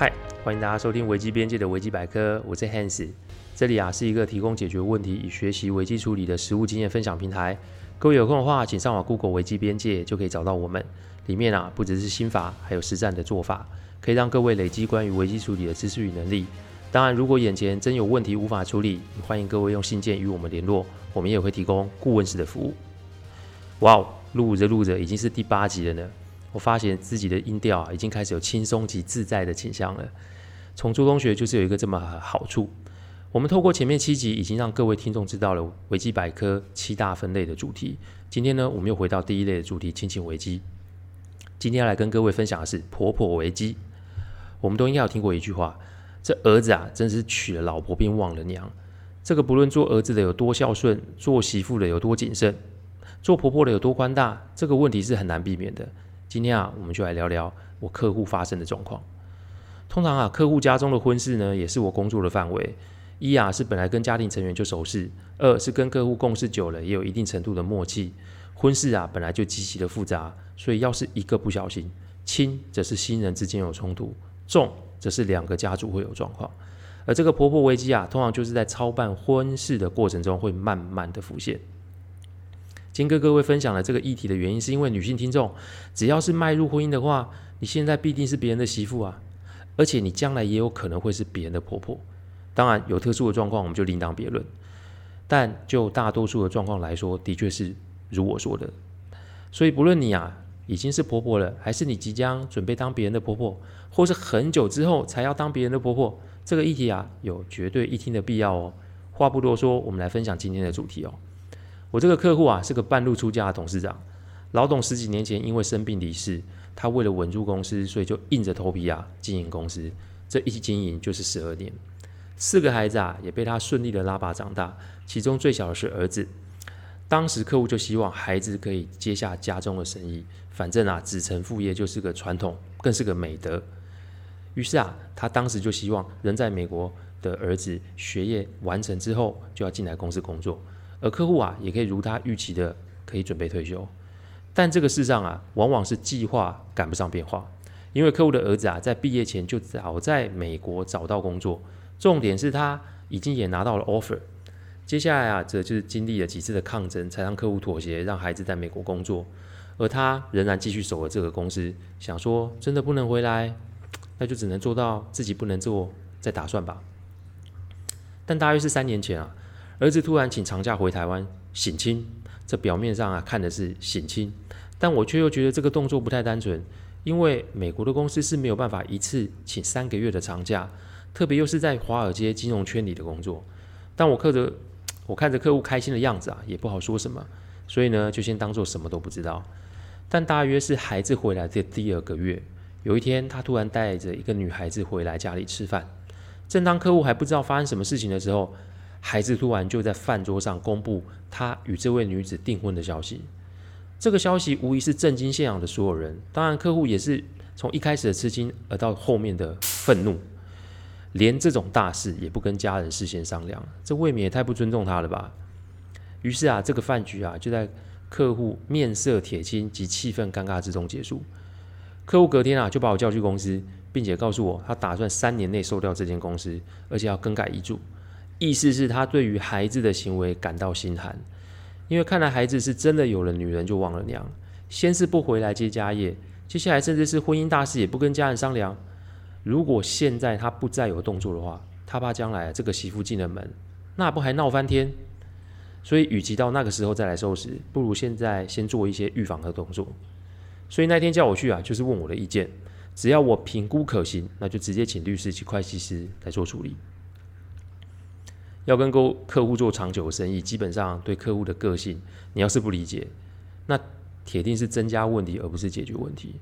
嗨，欢迎大家收听危机边界的维基百科，我是 Hans，这里啊是一个提供解决问题与学习危机处理的实务经验分享平台。各位有空的话，请上网 Google 危机边界就可以找到我们。里面啊不只是心法，还有实战的做法，可以让各位累积关于危机处理的知识与能力。当然，如果眼前真有问题无法处理，欢迎各位用信件与我们联络，我们也会提供顾问式的服务。哇哦，录着录着已经是第八集了呢。我发现自己的音调啊，已经开始有轻松及自在的倾向了。从初中学就是有一个这么好处。我们透过前面七集，已经让各位听众知道了维基百科七大分类的主题。今天呢，我们又回到第一类的主题——亲情危机。今天要来跟各位分享的是婆婆危机。我们都应该有听过一句话：这儿子啊，真是娶了老婆便忘了娘。这个不论做儿子的有多孝顺，做媳妇的有多谨慎，做婆婆的有多宽大，这个问题是很难避免的。今天啊，我们就来聊聊我客户发生的状况。通常啊，客户家中的婚事呢，也是我工作的范围。一啊，是本来跟家庭成员就熟识；二是跟客户共事久了，也有一定程度的默契。婚事啊，本来就极其的复杂，所以要是一个不小心，轻则是新人之间有冲突，重则是两个家族会有状况。而这个婆婆危机啊，通常就是在操办婚事的过程中会慢慢的浮现。先跟各位分享的这个议题的原因，是因为女性听众，只要是迈入婚姻的话，你现在必定是别人的媳妇啊，而且你将来也有可能会是别人的婆婆。当然，有特殊的状况，我们就另当别论。但就大多数的状况来说，的确是如我说的。所以，不论你啊已经是婆婆了，还是你即将准备当别人的婆婆，或是很久之后才要当别人的婆婆，这个议题啊有绝对一听的必要哦。话不多说，我们来分享今天的主题哦。我这个客户啊，是个半路出家的董事长。老董十几年前因为生病离世，他为了稳住公司，所以就硬着头皮啊经营公司。这一经营就是十二年，四个孩子啊也被他顺利的拉拔长大。其中最小的是儿子。当时客户就希望孩子可以接下家中的生意，反正啊子承父业就是个传统，更是个美德。于是啊，他当时就希望人在美国的儿子学业完成之后，就要进来公司工作。而客户啊，也可以如他预期的，可以准备退休。但这个世上啊，往往是计划赶不上变化。因为客户的儿子啊，在毕业前就早在美国找到工作，重点是他已经也拿到了 offer。接下来啊，这就是经历了几次的抗争，才让客户妥协，让孩子在美国工作。而他仍然继续守着这个公司，想说真的不能回来，那就只能做到自己不能做，再打算吧。但大约是三年前啊。儿子突然请长假回台湾省亲，这表面上啊看的是省亲，但我却又觉得这个动作不太单纯，因为美国的公司是没有办法一次请三个月的长假，特别又是在华尔街金融圈里的工作。但我看着我看着客户开心的样子啊，也不好说什么，所以呢就先当做什么都不知道。但大约是孩子回来的第二个月，有一天他突然带着一个女孩子回来家里吃饭，正当客户还不知道发生什么事情的时候。孩子突然就在饭桌上公布他与这位女子订婚的消息，这个消息无疑是震惊现场的所有人。当然，客户也是从一开始的吃惊，而到后面的愤怒，连这种大事也不跟家人事先商量，这未免也太不尊重他了吧？于是啊，这个饭局啊就在客户面色铁青及气氛尴尬之中结束。客户隔天啊就把我叫去公司，并且告诉我他打算三年内收掉这间公司，而且要更改遗嘱。意思是，他对于孩子的行为感到心寒，因为看来孩子是真的有了女人就忘了娘，先是不回来接家业，接下来甚至是婚姻大事也不跟家人商量。如果现在他不再有动作的话，他怕将来这个媳妇进了门，那不还闹翻天？所以，与其到那个时候再来收拾，不如现在先做一些预防的动作。所以那天叫我去啊，就是问我的意见，只要我评估可行，那就直接请律师及会计师来做处理。要跟客客户做长久的生意，基本上对客户的个性，你要是不理解，那铁定是增加问题而不是解决问题。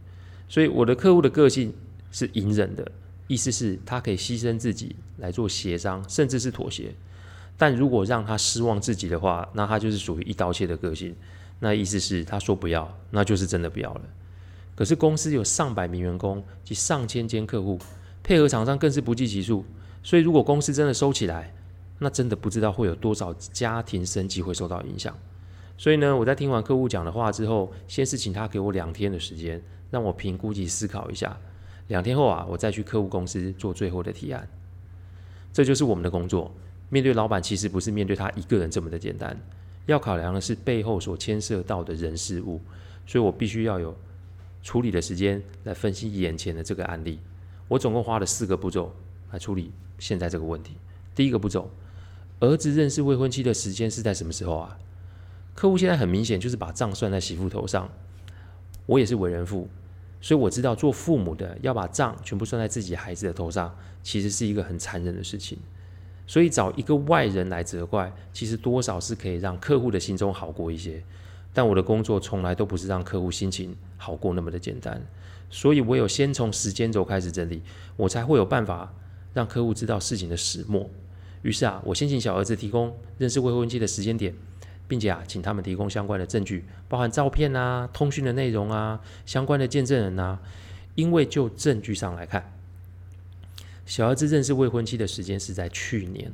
所以我的客户的个性是隐忍的，意思是他可以牺牲自己来做协商，甚至是妥协。但如果让他失望自己的话，那他就是属于一刀切的个性。那意思是他说不要，那就是真的不要了。可是公司有上百名员工及上千间客户，配合厂商更是不计其数。所以如果公司真的收起来，那真的不知道会有多少家庭生计会受到影响，所以呢，我在听完客户讲的话之后，先是请他给我两天的时间，让我评估及思考一下。两天后啊，我再去客户公司做最后的提案。这就是我们的工作。面对老板，其实不是面对他一个人这么的简单，要考量的是背后所牵涉到的人事物。所以我必须要有处理的时间来分析眼前的这个案例。我总共花了四个步骤来处理现在这个问题。第一个步骤，儿子认识未婚妻的时间是在什么时候啊？客户现在很明显就是把账算在媳妇头上。我也是为人父，所以我知道做父母的要把账全部算在自己孩子的头上，其实是一个很残忍的事情。所以找一个外人来责怪，其实多少是可以让客户的心中好过一些。但我的工作从来都不是让客户心情好过那么的简单，所以我有先从时间轴开始整理，我才会有办法让客户知道事情的始末。于是啊，我先请小儿子提供认识未婚妻的时间点，并且啊，请他们提供相关的证据，包含照片啊、通讯的内容啊、相关的见证人啊。因为就证据上来看，小儿子认识未婚妻的时间是在去年，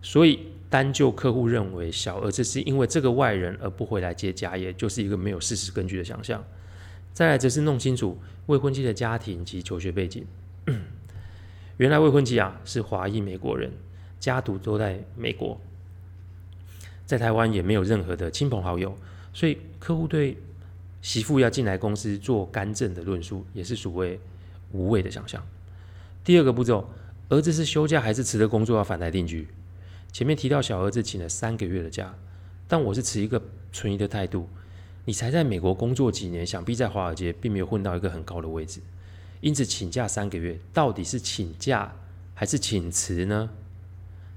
所以。单就客户认为小儿子是因为这个外人而不回来接家业，就是一个没有事实根据的想象。再来则是弄清楚未婚妻的家庭及求学背景。原来未婚妻啊是华裔美国人，家族都在美国，在台湾也没有任何的亲朋好友，所以客户对媳妇要进来公司做干政的论述也是所谓无谓的想象。第二个步骤，儿子是休假还是辞了工作要返台定居？前面提到小儿子请了三个月的假，但我是持一个存疑的态度。你才在美国工作几年，想必在华尔街并没有混到一个很高的位置，因此请假三个月，到底是请假还是请辞呢？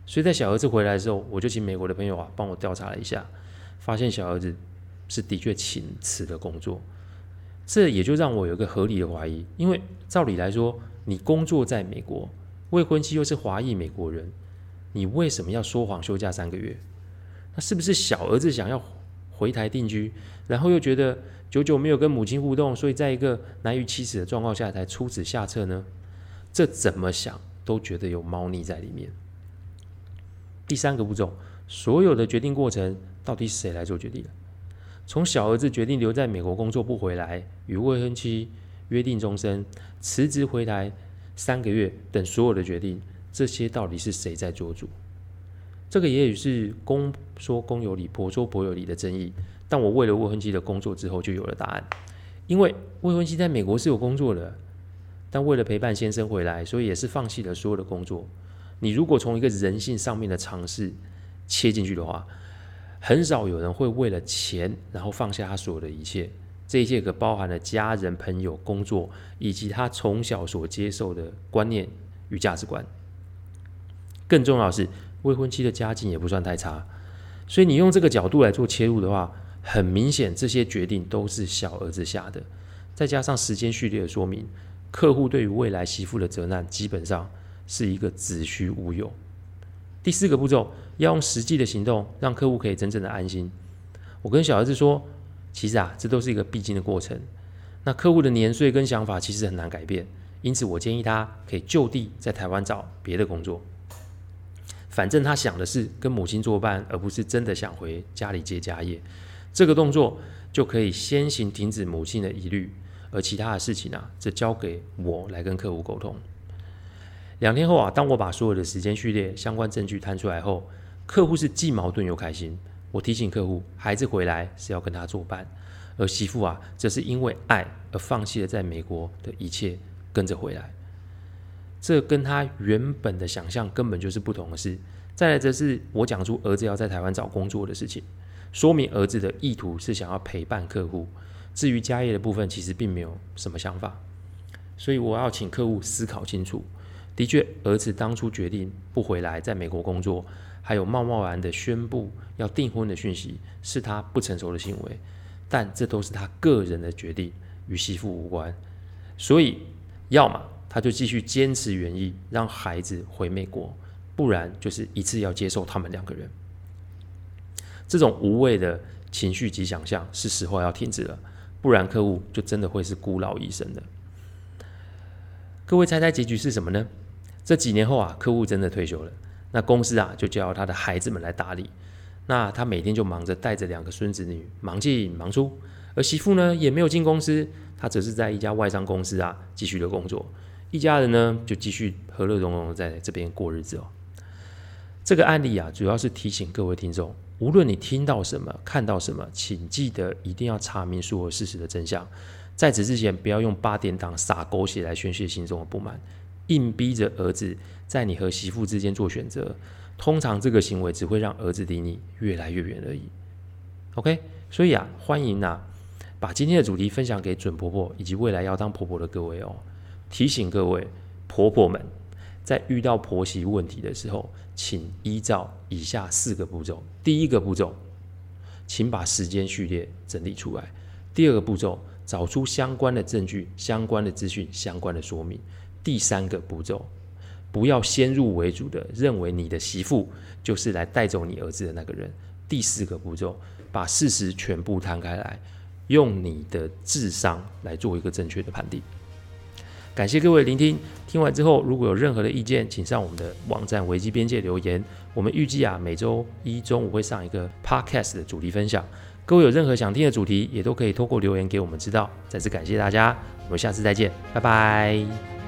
所以在小儿子回来的时候，我就请美国的朋友啊帮我调查了一下，发现小儿子是的确请辞的工作，这也就让我有一个合理的怀疑，因为照理来说，你工作在美国，未婚妻又是华裔美国人。你为什么要说谎休假三个月？那是不是小儿子想要回台定居，然后又觉得久久没有跟母亲互动，所以在一个难于启齿的状况下才出此下策呢？这怎么想都觉得有猫腻在里面。第三个步骤，所有的决定过程到底是谁来做决定？从小儿子决定留在美国工作不回来，与未婚妻约定终身，辞职回台三个月等所有的决定。这些到底是谁在做主？这个也许是公说公有理，婆说婆有理的争议。但我为了未婚妻的工作之后就有了答案，因为未婚妻在美国是有工作的，但为了陪伴先生回来，所以也是放弃了所有的工作。你如果从一个人性上面的尝试切进去的话，很少有人会为了钱然后放下他所有的一切。这一切可包含了家人、朋友、工作，以及他从小所接受的观念与价值观。更重要的是，未婚妻的家境也不算太差，所以你用这个角度来做切入的话，很明显这些决定都是小儿子下的。再加上时间序列的说明，客户对于未来媳妇的责难基本上是一个子虚乌有。第四个步骤，要用实际的行动让客户可以真正的安心。我跟小儿子说，其实啊，这都是一个必经的过程。那客户的年岁跟想法其实很难改变，因此我建议他可以就地在台湾找别的工作。反正他想的是跟母亲作伴，而不是真的想回家里接家业。这个动作就可以先行停止母亲的疑虑，而其他的事情啊，则交给我来跟客户沟通。两天后啊，当我把所有的时间序列、相关证据摊出来后，客户是既矛盾又开心。我提醒客户，孩子回来是要跟他作伴，而媳妇啊，则是因为爱而放弃了在美国的一切，跟着回来。这跟他原本的想象根本就是不同的事。再来则是我讲出儿子要在台湾找工作的事情，说明儿子的意图是想要陪伴客户。至于家业的部分，其实并没有什么想法。所以我要请客户思考清楚。的确，儿子当初决定不回来，在美国工作，还有贸贸然的宣布要订婚的讯息，是他不成熟的行为。但这都是他个人的决定，与媳妇无关。所以，要么。他就继续坚持原意，让孩子回美国，不然就是一次要接受他们两个人。这种无谓的情绪及想象是时候要停止了，不然客户就真的会是孤老一生的。各位猜猜结局是什么呢？这几年后啊，客户真的退休了，那公司啊就叫他的孩子们来打理，那他每天就忙着带着两个孙子女忙进忙出，而媳妇呢也没有进公司，他则是在一家外商公司啊继续的工作，一家人呢就继续和乐融融的在这边过日子哦。这个案例啊，主要是提醒各位听众，无论你听到什么、看到什么，请记得一定要查明所有事实的真相。在此之前，不要用八点档撒狗血来宣泄心中的不满，硬逼着儿子在你和媳妇之间做选择。通常这个行为只会让儿子离你越来越远而已。OK，所以啊，欢迎啊，把今天的主题分享给准婆婆以及未来要当婆婆的各位哦。提醒各位婆婆们，在遇到婆媳问题的时候，请依照以下四个步骤。第一个步骤，请把时间序列整理出来。第二个步骤，找出相关的证据、相关的资讯、相关的说明。第三个步骤，不要先入为主的认为你的媳妇就是来带走你儿子的那个人。第四个步骤，把事实全部摊开来，用你的智商来做一个正确的判定。感谢各位聆听，听完之后如果有任何的意见，请上我们的网站危机边界留言。我们预计啊，每周一中午会上一个 podcast 的主题分享。各位有任何想听的主题，也都可以透过留言给我们知道。再次感谢大家，我们下次再见，拜拜。